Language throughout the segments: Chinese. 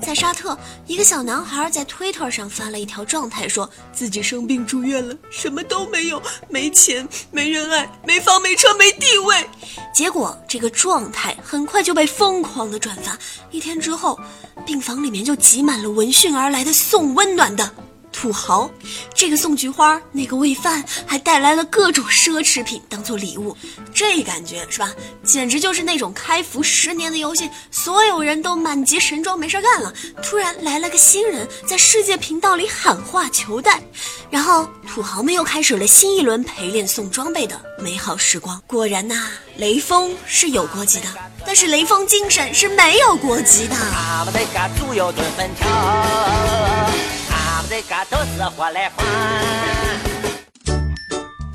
在沙特，一个小男孩在推特上发了一条状态，说自己生病住院了，什么都没有，没钱，没人爱，没房，没车，没地位。结果这个状态很快就被疯狂的转发，一天之后，病房里面就挤满了闻讯而来的送温暖的。土豪，这个送菊花，那个喂饭，还带来了各种奢侈品当做礼物，这感觉是吧？简直就是那种开服十年的游戏，所有人都满级神装没事干了，突然来了个新人，在世界频道里喊话求带，然后土豪们又开始了新一轮陪练送装备的美好时光。果然呐，雷锋是有国籍的，但是雷锋精神是没有国籍的。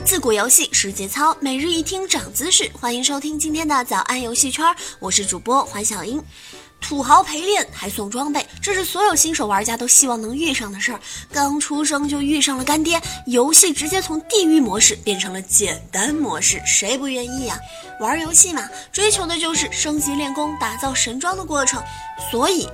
自古游戏是节操，每日一听长姿势。欢迎收听今天的早安游戏圈，我是主播黄小英。土豪陪练还送装备，这是所有新手玩家都希望能遇上的事儿。刚出生就遇上了干爹，游戏直接从地狱模式变成了简单模式，谁不愿意呀？玩游戏嘛，追求的就是升级练功、打造神装的过程，所以。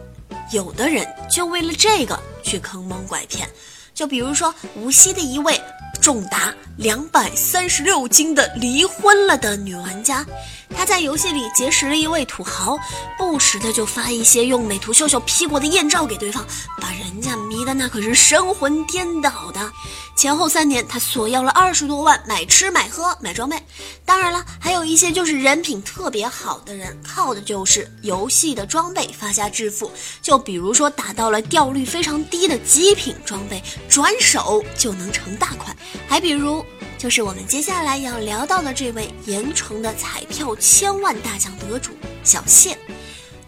有的人就为了这个去坑蒙拐骗，就比如说无锡的一位重达两百三十六斤的离婚了的女玩家。他在游戏里结识了一位土豪，不时的就发一些用美图秀秀 P 过的艳照给对方，把人家迷的那可是神魂颠倒的。前后三年，他索要了二十多万买吃买喝买装备。当然了，还有一些就是人品特别好的人，靠的就是游戏的装备发家致富。就比如说打到了掉率非常低的极品装备，转手就能成大款。还比如。就是我们接下来要聊到的这位盐城的彩票千万大奖得主小谢。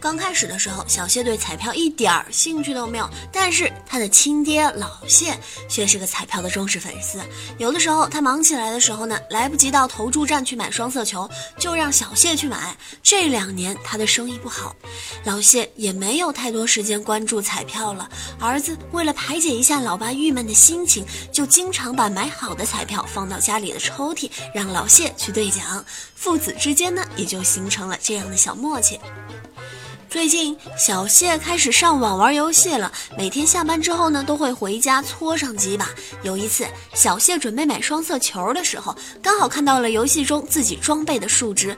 刚开始的时候，小谢对彩票一点儿兴趣都没有，但是他的亲爹老谢却是个彩票的忠实粉丝。有的时候他忙起来的时候呢，来不及到投注站去买双色球，就让小谢去买。这两年他的生意不好，老谢也没有太多时间关注彩票了。儿子为了排解一下老爸郁闷的心情，就经常把买好的彩票放到家里的抽屉，让老谢去兑奖。父子之间呢，也就形成了这样的小默契。最近，小谢开始上网玩游戏了。每天下班之后呢，都会回家搓上几把。有一次，小谢准备买双色球的时候，刚好看到了游戏中自己装备的数值。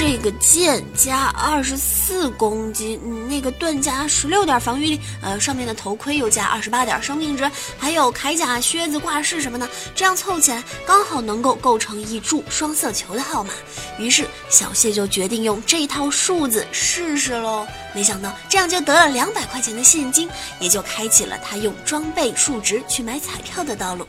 这个剑加二十四攻击，那个盾加十六点防御力，呃，上面的头盔又加二十八点生命值，还有铠甲、靴子、挂饰什么的，这样凑起来刚好能够构成一注双色球的号码。于是小谢就决定用这套数字试试喽。没想到这样就得了两百块钱的现金，也就开启了他用装备数值去买彩票的道路。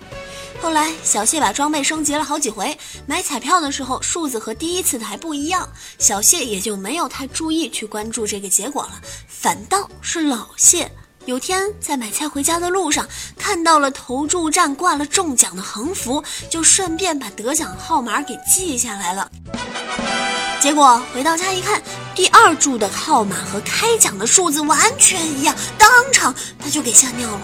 后来，小谢把装备升级了好几回，买彩票的时候数字和第一次的还不一样，小谢也就没有太注意去关注这个结果了。反倒是老谢，有天在买菜回家的路上，看到了投注站挂了中奖的横幅，就顺便把得奖号码给记下来了。结果回到家一看，第二注的号码和开奖的数字完全一样，当场他就给吓尿了。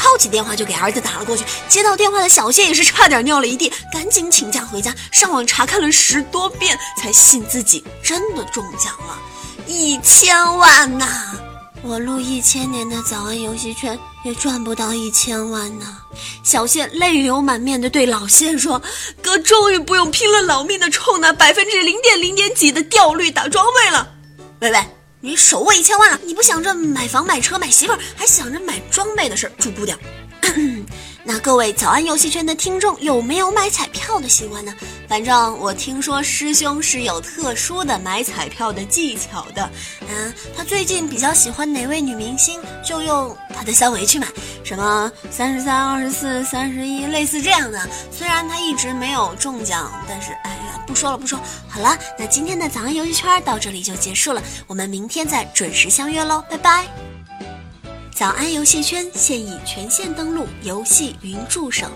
抄起电话就给儿子打了过去，接到电话的小谢也是差点尿了一地，赶紧请假回家，上网查看了十多遍，才信自己真的中奖了，一千万呐！我录一千年的早安游戏圈也赚不到一千万呢。小谢泪流满面的对老谢说：“哥终于不用拼了老命的冲那百分之零点零点几的掉率打装备了。”喂喂。你手握一千万了，你不想着买房、买车、买媳妇儿，还想着买装备的事儿，主顾点。那各位早安游戏圈的听众有没有买彩票的习惯呢？反正我听说师兄是有特殊的买彩票的技巧的。嗯，他最近比较喜欢哪位女明星，就用他的三围去买，什么三十三、二十四、三十一，类似这样的。虽然他一直没有中奖，但是哎呀，不说了不说。好了，那今天的早安游戏圈到这里就结束了，我们明天再准时相约喽，拜拜。早安游戏圈现已全线登录游戏云助手。